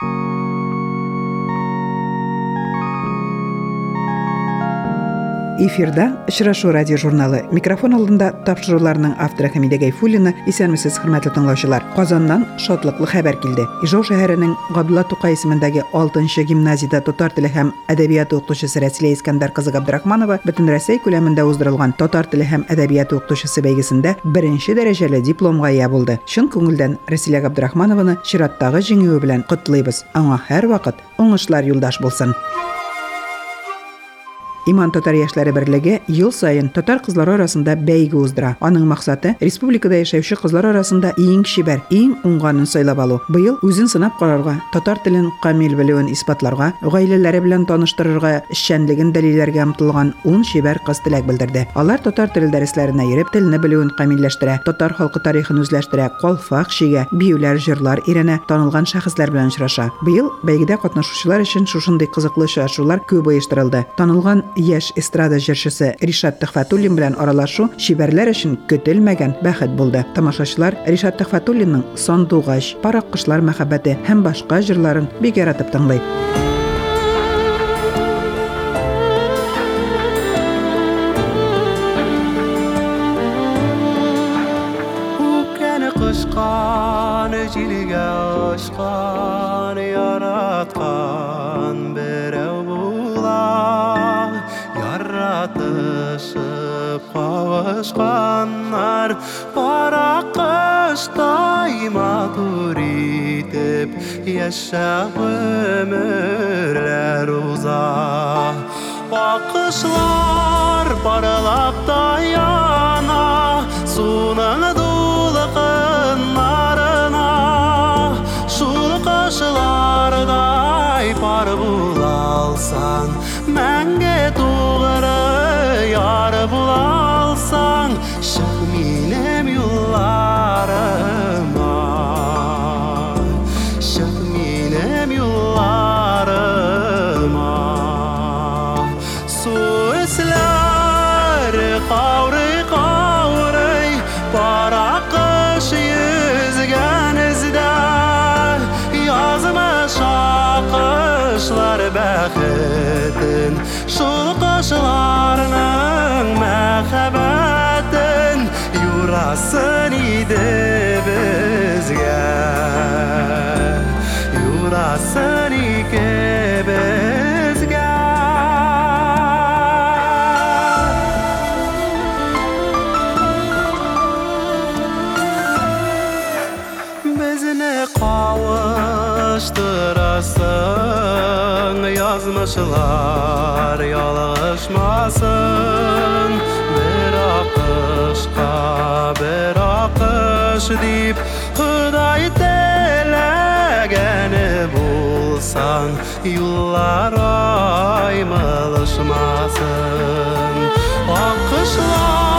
thank you эфирда очрашу радио журналы микрофон алдында тапшыруларның авторы хәмидә гайфуллина. Исәнмесез хөрмәтле тыңлаучылар казаннан шатлыклы хәбәр килде. Ижау шәһәренең габдулла тукай исемендәге 6 гимназиядә татар теле һәм әдәбияты укытучысы рәсилә искәндәр кызы габдрахманова бөтен россия күләмендә уздырылган татар теле һәм әдәбияты укытучысы бәйгесендә беренче дәрәҗәле дипломга ия булды. Чын күңелдән рәсилә габдрахманованы чираттагы җиңүе белән котлыйбыз аңа һәрвакыт уңышлар юлдаш булсын. Иман татар яшьләре берлеге ел сайын татар кызлары арасында бәйге уздыра. Аның максаты республикада яшәүче кызлар арасында иң чибәр, иң уңганын сайлап алу. Быел үзен сынап карарга, татар телен камил белүен исбатларга, гаиләләре белән таныштырырга, эшчәнлеген дәлилләргә омтылган 10 чибәр кыз теләк белдерде. Алар татар теле дәресләренә йөреп телне белүен камилләштерә, татар халкы тарихын үзләштерә, калфак шигә, биюләр, җырлар иренә танылган шәхесләр белән очраша. Быел бәйгедә катнашучылар өчен шушындый кызыклы очрашулар күп оештырылды. Танылган яшь эстрада җырчысы Ришат Төхфәтуллин белән аралашу шибәрләр өчен көтелмәгән бәхет булды. Тамашачылар Ришат Төхфәтуллинның Сандугач, Парак кышлар мәхәббәте һәм башка җырларын бик яратып тыңлый. Үпкәне кышкан, җилгә очкан, Яратышып кавышканнар, бара кыштай матур итеп, яшәп гомерләр уза. Акышлар паралап таяна, суның дулкыннарына, шул кышлардай пар булалсаң, мәңге alsan Şahminem yollarıma Şahminem yollarıma Su esler kavri kavri Para kış yüzgenizde Yazmışa kışlar bəxtin Şul qışlarını seni de bezge Yura seni ke bezge Bezine kavuştırasın Yazmışlar yalışmasın Bir akıl deyip Hıday delegeni bulsan Yıllar aymılışmasın Alkışlar.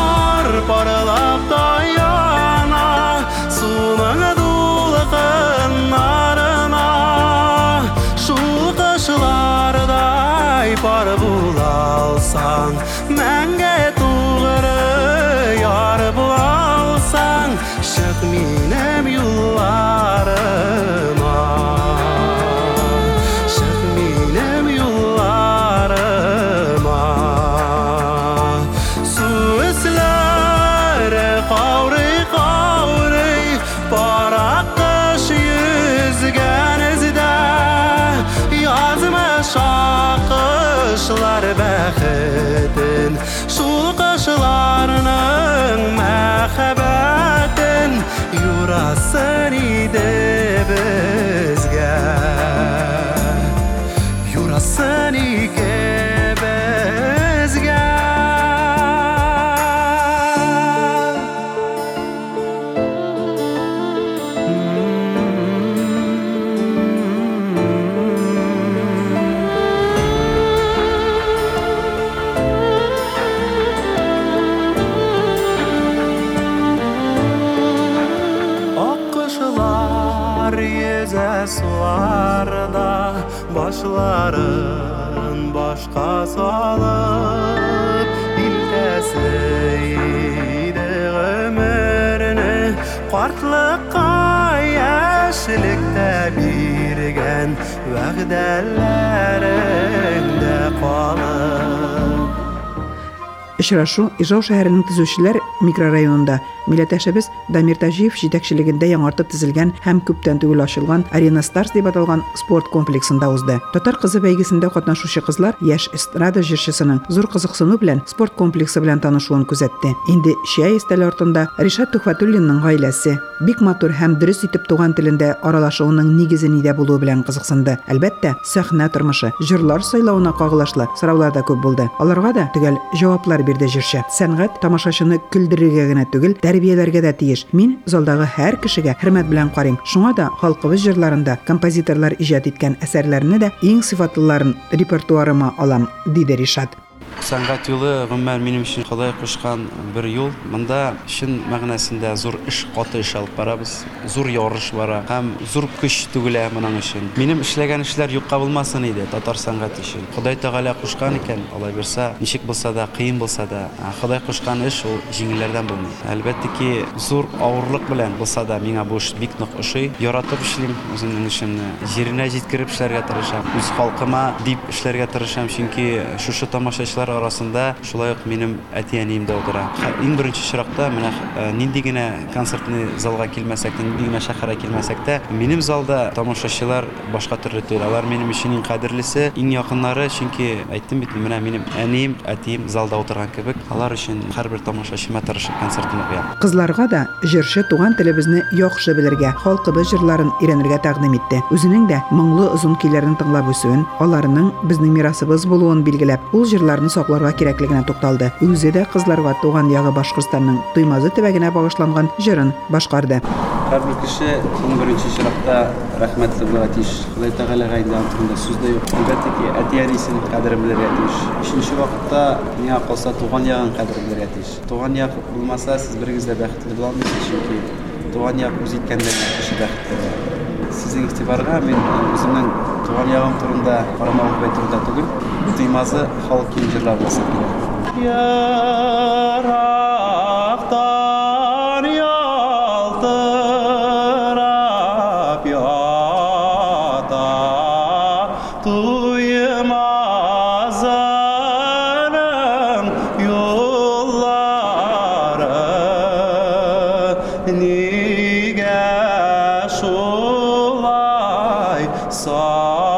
coração. Yollarda başların başka salıp İlteseydi ömrünü Kartlıkka yaşlıkta birgen Vəqdələrində qalıb Işıraşu İzov şəhərinin tüzüşlər mikrorayonunda милләттәшебез Дамир Тәҗиев җитәкчелегендә яңартып төзелгән һәм күптән түгел ачылган Арена Stars дип аталган спорт комплексында узды. Татар кызы бәйгесендә катнашучы кызлар яшь эстрада җырчысының зур кызыксыну белән спорт комплексы белән танышуын күзәтте. Инде чәй өстәле артында Ришат Тухфатуллинның гаиләсе бик матур һәм дөрес итеп туган телендә аралашуының нигезе нидә булуы белән кызыксынды. Әлбәттә, сәхнә тормышы, җырлар сайлауына кагылышлы сораулар да күп булды. Аларга да төгәл җаваплар бирде җырчы. Сәнгать тамашачыны көлдерергә генә түгел, тәрбияләргә дә тиеш. Мин залдагы һәр кешегә хөрмәт белән карыйм. Шуңа да халкыбыз җырларында композиторлар иҗат иткән әсәрләрне дә иң сыйфатлыларын репертуарыма алам, диде Ришат. Сәнгать юлы гомумән минем өчен Ходай кушкан бер юл. Монда чын мәгънәсендә зур эш, каты эш алып барабыз. Зур ярыш бара һәм зур көч түгелә моның өчен. Минем эшләгән эшләр юкка булмасын иде татар сәнгать өчен. Ходай Тәгалә кушкан икән, алай берса, ничек булса да, кыен булса да, ә, Ходай кушкан эш ул җиңелләрдән булмый. Әлбәттә ки, зур авырлык белән булса да, миңа бу эш бик нык ошый. Яратып эшлим үземнең эшемне. Җиренә җиткереп эшләргә тырышам. Үз халкыма дип эшләргә тырышам, чөнки шушы тамашачылар арасында шулай ук минем әти-әнием дә утыра. Һә- Иң беренче чиракта э, нинди генә концертный залга килмәсәк тә, нинди генә шәһәргә килмәсәк тә, минем залда тамашачылар башка төрле түгел. Алар минем өчен иң кадерлесе, иң якыннары, чөнки әйттем бит, менә минем әнием, әтием залда утырган кебек, алар өчен һәрбер тамашачыма тырышып концертны куям. Кызларга да җырчы туган телебезне яхшы белергә, халкыбыз җырларын өйрәнергә тәкъдим итте. Үзенең дә моңлы озын көйләрен тыңлап үсүен, аларның безнең мирасыбыз булуын билгеләп, ул җырларны сакларга кирәклегенә тукталды. Үзе дә кызларга туган ягы Башкортстанның Туймазы төбәгенә багышланган җырын башкарды. Һәрбер кеше иң беренче чиракта рәхмәтле булырга тиеш. Ходай Тәгаләгә инде антында сүз дә юк. Әлбәттә ки, әти-әнисен кадерен белергә тиеш. Өченче вакытта миңа калса туган ягын белергә тиеш. Туган як булмаса, сез бәхетле була алмыйсыз, чөнки туган як үз иткәндә кеше туган ягым турында, Карамалык бәй турында киң җырлар булса кирәк. So.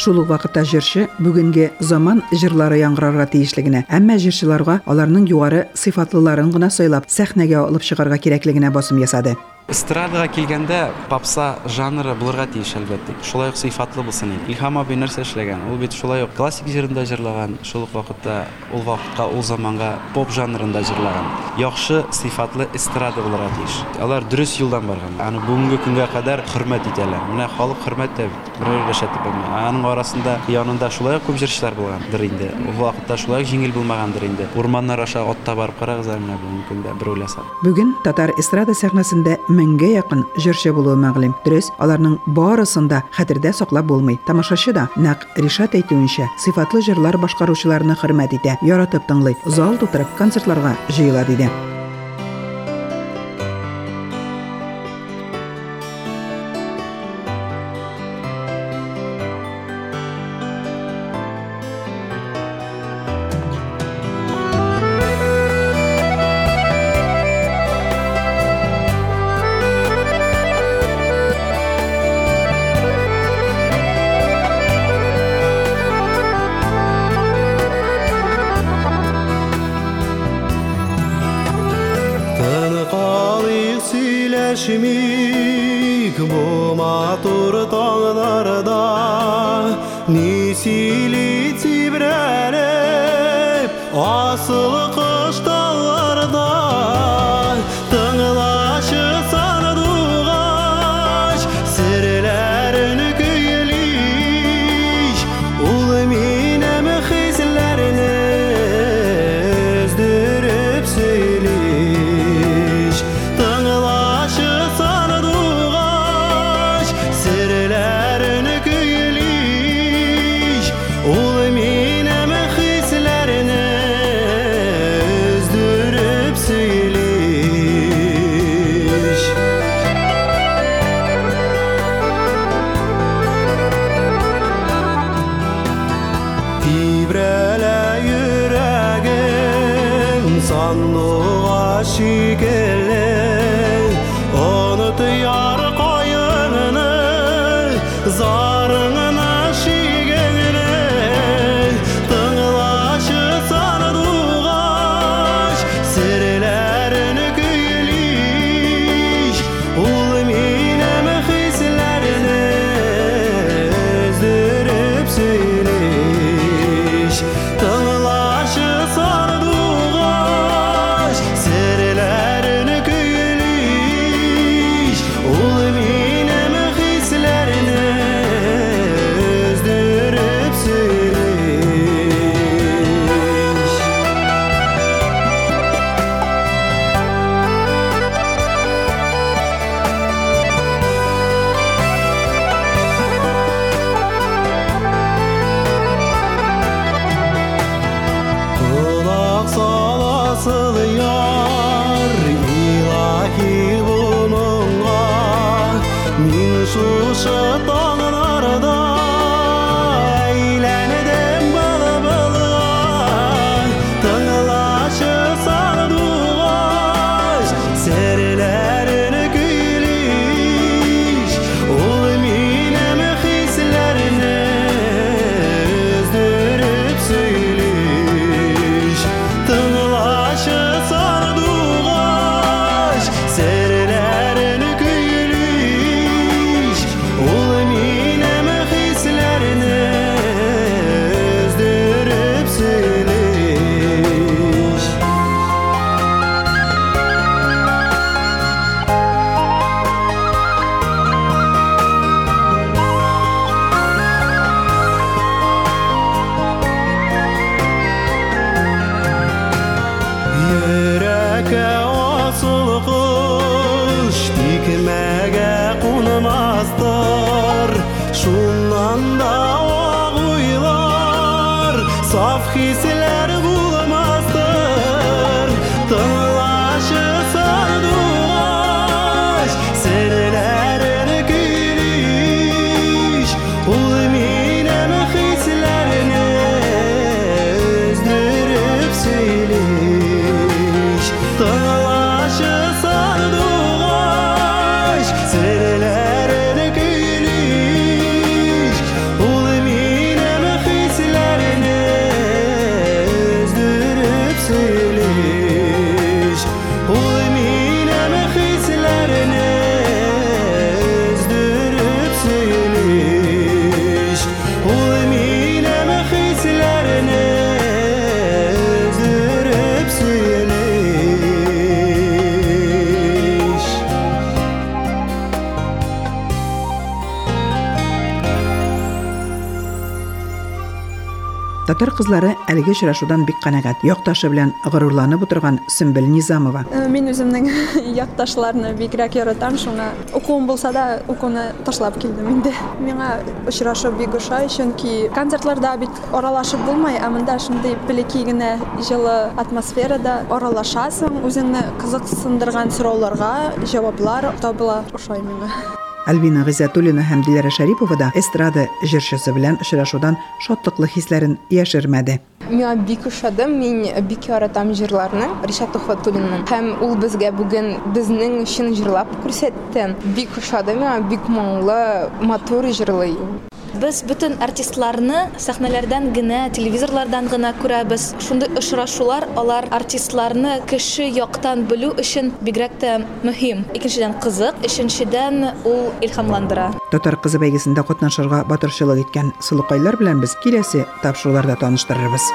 Шул ук вакытта җырчы бүгенге заман җырлары яңгырарга тиешлегенә, әмма җырчыларга аларның югары сыйфатлыларын гына сайлап сәхнәгә алып чыгарга кирәклегенә басым ясады. Эстрадага килгәндә попса жанры булырга тиеш әлбәттә. Шулай ук сыйфатлы булсын. Илһам абый нәрсә эшләгән? Ул бит шулай ук классик җырында җырлаган, шул ук вакытта ул вакытка, ул заманга поп жанрында җырлаган. Яхшы сыйфатлы эстрада булырга тиеш. Алар дөрес юлдан барган. Аны бүгенге көнгә кадәр хөрмәт итәләр. Менә халык хөрмәт итә бит. Берәр рәшәт белмә. Аның арасында янында шулай ук күп җырчылар булгандыр инде. Ул вакытта шулай ук җиңел булмагандыр инде. Урманнар аша атта барып карагыз әле менә бүгенге көндә бер уйласа. Бүген татар эстрада сәхнәсендә меңгә якын җырчы булуы мәгълүм. Дөрес, аларның барысын да хәтердә саклап булмый. Тамашачы да нәкъ Ришат әйтүенчә, сыйфатлы җырлар башкаручыларны хөрмәт итә, яратып тыңлый, зал тутырып концертларга җыела диде. Кызлары әлеге очрашудан бик канәгать. Якташы белән горурланып утырган Сөмбел Низамова. Э, Мин үземнең якташларны бигрәк яратам, шуңа укуым булса да укуны ташлап килдем инде. Миңа очрашу бик ошый, чөнки концертларда бит аралашып булмай, ә монда шундый пелеки генә җылы атмосферада аралашасың, үзеңне кызыксындырган сорауларга җаваплар табыла. Ошый миңа. Альбина Гыйзатуллина һәм Диләрә Шәрипова да эстрада җырчысы белән очрашудан шатлыклы хисләрен яшермәде. Миңа бик ошады, мин бик яратам җырларны, Ришат Тухватуллинның. Һәм ул безгә бүген безнең өчен җырлап күрсәтте. Бик ошады миңа, бик моңлы, матур җырлый. Без бөтен артистларны сәхнәләрдән генә, телевизорлардан гына күрәбез. Шундый очрашулар алар артистларны кеше яктан белү өчен бигрәк тә мөһим. Икенчедән кызык, өченчедән ул илһамландыра. Татар кызы бәйгесендә катнашырга батырчылык иткән сылыкайлар белән без киләсе тапшыруларда таныштырырбыз.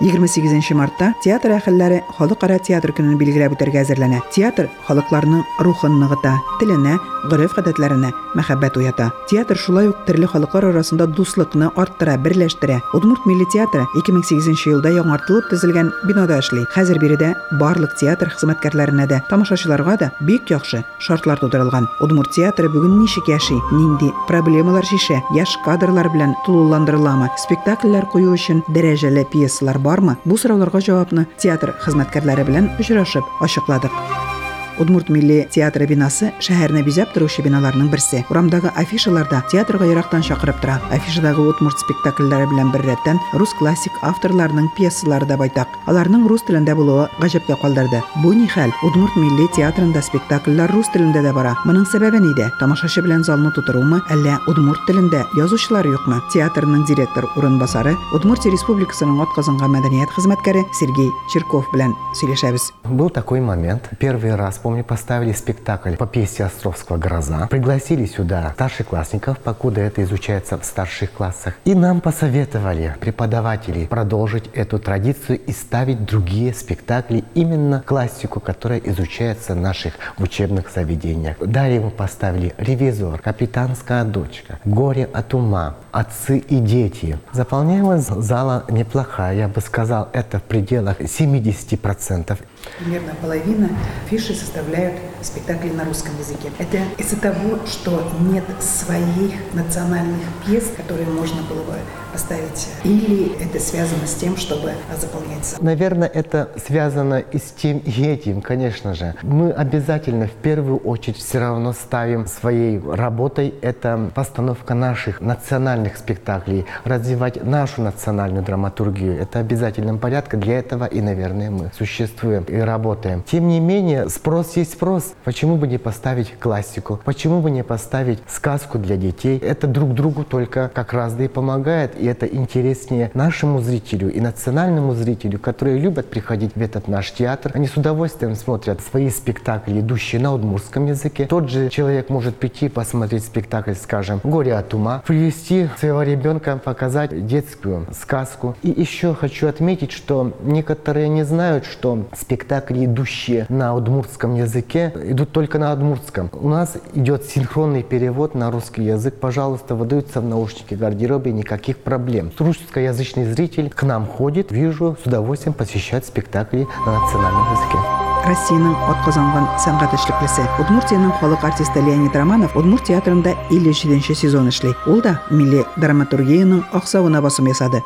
28 мартта театр әһелләре халыкара театр көнен билгеләп үтәргә әзерләнә. Театр халыкларның рухын ныгыта, теленә, гореф-гадәтләренә мәхәббәт уята. Театр шулай ук төрле халыклар арасында дуслыкны арттыра, берләштерә. Удмурт милли театры 2008 елда яңартылып төзелгән бинада эшли. Хәзер биредә барлык театр хезмәткәрләренә дә, тамашачыларга да бик яхшы шартлар тудырылган. Удмурт театры бүген ничек яши, нинди проблемалар шише, яшь кадрлар белән тулыландырыламы, спектакльләр кую өчен дәрәҗәле пьесалар бармы? Бу сорауларга җавапны театр хезмәткәрләре белән очрашып ачыкладык. Удмурт милли театры бинасы шәһәрне бизәп торучы биналарның берсе. Урамдагы афишаларда театрга ерактан чакырып тора. Афишадагы удмурт спектакльләре белән бер рәттән рус классик авторларының пьесалары да байтак. Аларның рус телендә булуы гаҗәпкә калдырды. Бу ни хәл? Удмурт милли театрында спектакльләр рус телендә дә бара. Моның сәбәбе нидә? Тамашачы белән залны тутырумы, әллә удмурт телендә язучылар юкмы? Театрның директор урынбасары Удмуртия Республикасының атказанган мәдәният хезмәткәре Сергей Черков белән сөйләшәбез. Был такой момент. Первый раз, помню, поставили спектакль по пьесе Островского «Гроза». Пригласили сюда старшеклассников, покуда это изучается в старших классах. И нам посоветовали преподаватели продолжить эту традицию и ставить другие спектакли, именно классику, которая изучается в наших учебных заведениях. Далее мы поставили «Ревизор», «Капитанская дочка», «Горе от ума», «Отцы и дети». Заполняемость зала неплохая, я бы сказал, это в пределах 70%. Примерно половина фиши составляют спектакли на русском языке. Это из-за того, что нет своих национальных пьес, которые можно было бы поставить, или это связано с тем, чтобы заполнять зал? Наверное, это связано и с тем, и этим, конечно же. Мы обязательно в первую очередь все равно ставим своей работой это постановка наших национальных спектаклей, развивать нашу национальную драматургию. Это обязательным порядком. Для этого и, наверное, мы существуем и работаем. Тем не менее, спрос есть спрос. Почему бы не поставить классику? Почему бы не поставить сказку для детей? Это друг другу только как раз и помогает. И это интереснее нашему зрителю и национальному зрителю, которые любят приходить в этот наш театр. Они с удовольствием смотрят свои спектакли, идущие на удмуртском языке. Тот же человек может прийти посмотреть спектакль, скажем, «Горе от ума», привести своего ребенка, показать детскую сказку. И еще хочу отметить, что некоторые не знают, что спектакли, идущие на удмуртском языке, идут только на удмуртском. У нас идет синхронный перевод на русский язык. Пожалуйста, выдаются в наушники гардеробе, никаких проблем. Русскоязычный зритель к нам ходит, вижу, с удовольствием посещает спектакли на национальном языке. Россиянең атказанган сәнгать эшлеклесе. Удмуртиянең халык артисты Леонид Романов Удмурт театрында 57 сезон эшли. Ул да милли драматургияның аксавына басым ясады.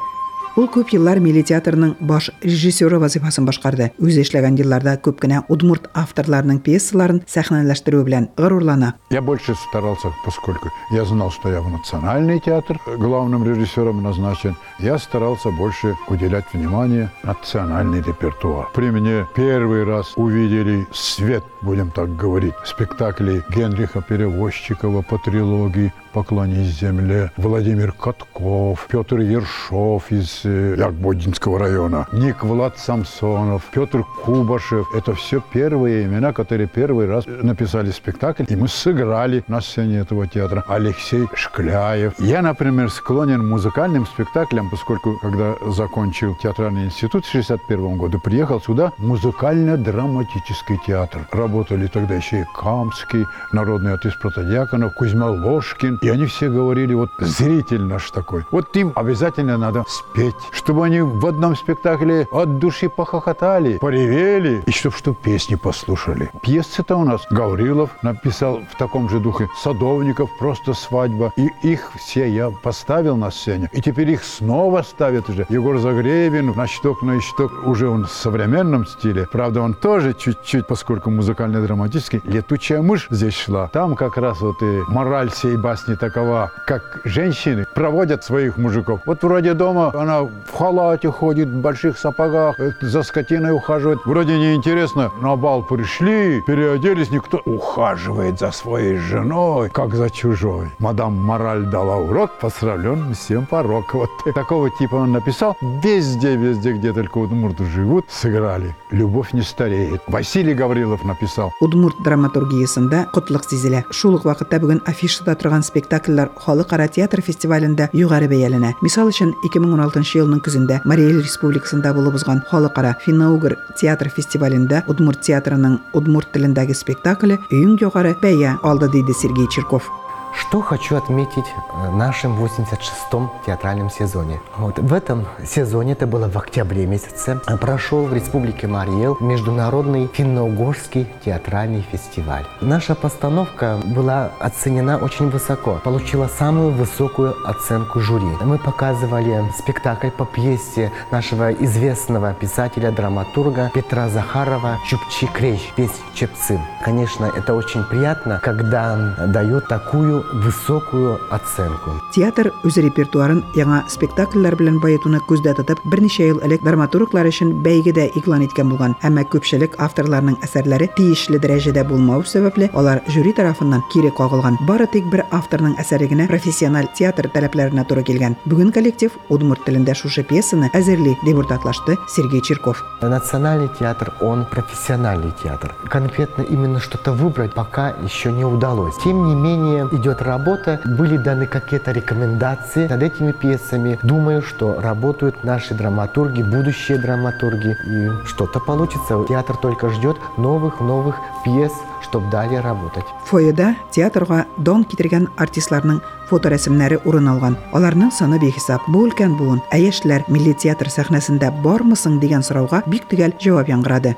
Ул күп еллар милли театрның баш режиссеры вазифасын башкарды. Үзе эшләгән елларда күп кенә удмурт авторларының пьесаларын сәхнәләштерү белән горурлана. Я больше старался, поскольку я знал, что я в национальный театр главным режиссером назначен, я старался больше уделять внимание национальный репертуар. При мне первый раз увидели свет, будем так говорить, спектакли Генриха Перевозчикова по трилогии «Поклонись земле», Владимир Катков, Петр Ершов из э, Ягбодинского района, Ник Влад Самсонов, Петр Кубашев. Это все первые имена, которые первый раз написали спектакль, и мы сыграли на сцене этого театра. Алексей Шкляев. Я, например, склонен музыкальным спектаклям, поскольку, когда закончил театральный институт в 61 году, приехал сюда музыкально-драматический театр. Работали тогда еще и Камский, народный артист Протодьяконов, Кузьма Ложкин. И они все говорили, вот зритель наш такой. Вот им обязательно надо спеть, чтобы они в одном спектакле от души похохотали, поревели, и чтобы что песни послушали. Пьесы-то у нас Гаврилов написал в таком же духе, Садовников, просто свадьба. И их все я поставил на сцене. И теперь их снова ставят уже. Егор Загребин, на щиток, на щиток, уже он в современном стиле. Правда, он тоже чуть-чуть, поскольку музыкально-драматический. Летучая мышь здесь шла. Там как раз вот и мораль всей басни жизни такова, как женщины проводят своих мужиков. Вот вроде дома она в халате ходит, в больших сапогах, э, за скотиной ухаживает. Вроде неинтересно, на бал пришли, переоделись, никто ухаживает за своей женой, как за чужой. Мадам Мораль дала урок, посрамлен всем порок. Вот такого типа он написал. Везде, везде, где только удмурты живут, сыграли. Любовь не стареет. Василий Гаврилов написал. удмурт драматургиясында котлык сизелә шул ук вакытта бүген афишада торган спектакльләр халыкара театр фестивалендә югары бәяләнә мисал өчен 2016 елның көзендә мария эл республикасында булып узган халыкара финно-угыр театр фестивалендә удмурт театрының удмурт телендәге спектакле өң югары бәя алды диде сергей чирков Что хочу отметить в нашем 86-м театральном сезоне. Вот в этом сезоне, это было в октябре месяце, прошел в Республике Мариэл международный финно-угорский театральный фестиваль. Наша постановка была оценена очень высоко, получила самую высокую оценку жюри. Мы показывали спектакль по пьесе нашего известного писателя-драматурга Петра Захарова «Чупчи Крещ», песнь «Чепцы». Конечно, это очень приятно, когда дают такую высокую оценку. театр үз репертуарын яңа спектакльләр белән баетуны күздә тотып берничә ел элек драматурглар өчен бәйгедә иглан иткән булган әмма күпчелек авторларның әсәрләре тиешле дәрәҗәдә булмау сәбәпле алар жюри тарафыннан кире кагылган бары тик бер авторның әсәре генә профессиональ театр таләпләренә туры килгән бүген коллектив удмурт телендә шушы пьесаны әзерли дип уртаклашты сергей чирков Национальный театр, он профессиональный театр. Конкретно именно что-то выбрать пока еще не удалось. Тем не менее, идет работа, были даны какие-то рекомендации над этими пьесами. Думаю, что работают наши драматурги, будущие драматурги, и что-то получится. Театр только ждет новых-новых пьес, чтобы далее работать. фойеда театрга дан китергән артистларның фоторәсемнәре урын алган. Аларның саны бихисап. Бу өлкән буын, ә яшьләр милли театр сәхнәсендә бармысың дигән сорауга бик төгәл җавап яңгырады.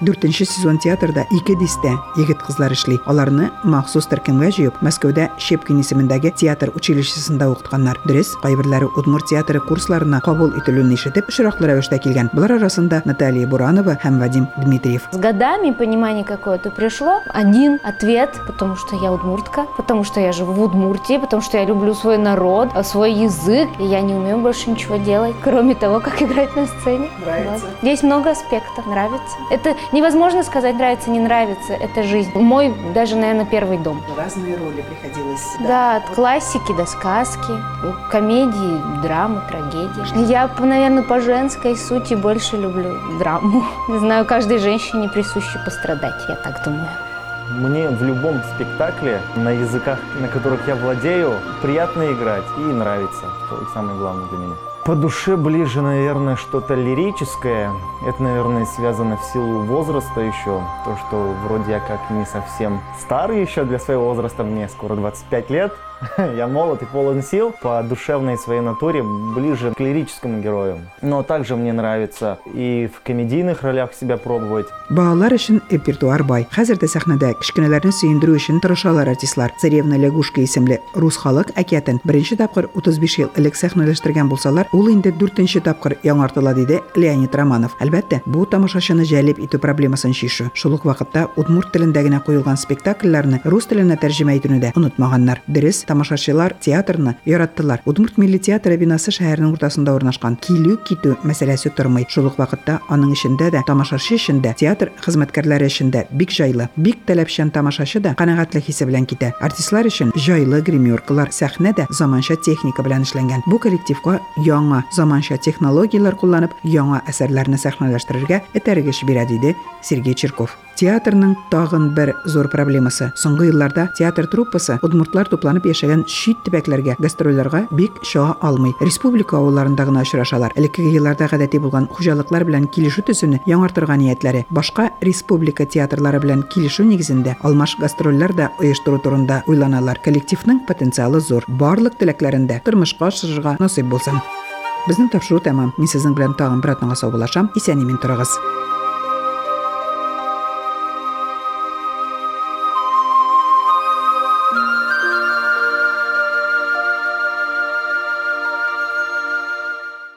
Дүртенче сезон театрда ике дистә егет кызлар эшли. Аларны махсус төркемгә җыеп, Мәскәүдә Шепкин исемендәге театр училищесында укытканнар. Дөрес, кайберләре Удмурт театры курсларына кабул ителүен ишетеп, очраклы рәвештә килгән. Булар арасында Наталья Буранова һәм Вадим Дмитриев. С годами понимание какое-то пришло. Один ответ, потому что я удмуртка, потому что я живу в Удмуртии, потому что я люблю свой народ, свой язык, и я не умею больше ничего делать, кроме того, как играть на сцене. Нравится? Вот. Здесь много аспектов. Нравится. Это невозможно сказать нравится, не нравится. Это жизнь. Мой даже, наверное, первый дом. Разные роли приходилось. Да, от классики до сказки, комедии, драмы, трагедии. Я, наверное, по женской сути больше люблю драму. Не знаю, каждой женщине присуще пострадать, я так думаю. Мне в любом спектакле на языках, на которых я владею, приятно играть и нравится. Это самое главное для меня. По душе ближе, наверное, что-то лирическое. Это, наверное, связано в силу возраста еще. То, что вроде я как не совсем старый еще для своего возраста. Мне скоро 25 лет. Я молод и полон сил. По душевной своей натуре ближе к лирическому герою. Но также мне нравится и в комедийных ролях себя пробовать. Балалар өчен репертуар бай. Хәзер дә сәхнәдә кечкенәләрне сөендерү өчен тырышалар артистлар. Царевна Лягушка исемле рус халык әкиятен беренче тапкыр 35 ел элек сәхнәләштергән булсалар, ул инде 4нче тапкыр яңартыла диде Леонид Романов. Әлбәттә, бу тамашачыны җәлеп итү проблемасын чишү. Шул ук удмурт телендә генә куелган рус теленә тәрҗемә итүне дә онытмаганнар. Дөрес, тамашачылар театрны яраттылар. Удмурт милли театры бинасы шәһәрнең уртасында урнашкан. Килү китү мәсьәләсе тормый. Шул ук вакытта аның эчендә дә тамашачы өчен театр хезмәткәрләре өчен дә бик җайлы, бик таләпчән тамашачы да канәгатьлек хисе белән китә. Артистлар өчен җайлы гримеркалар, сәхнә дә заманча техника белән эшләнгән. Бу коллективка яңа заманча технологиялар кулланып, яңа әсәрләрне сәхнәләштерергә этәргеч бирә диде Сергей Чирков. Театрның тагын бер зур проблемасы. Соңгы елларда театр труппасы удмуртлар тупланып яшәгән чит төбәкләргә гастрольләргә бик чыга алмый. Республика авылларында гына очрашалар. Элеккеге елларда гадәти булган хуҗалыклар белән килешү төсене яңартырга ниятләре. Башка республика театрлары белән килешү нигезендә алмаш гастрольләр дә оештыру турында уйланалар. Коллективның потенциалы зур. Барлык теләкләрендә тормышка ашырырга насыйп булсын. Безнең тапшыру тәмам. Мин сезнең белән тагын бер атнага саубуллашам. Исән-имин торыгыз.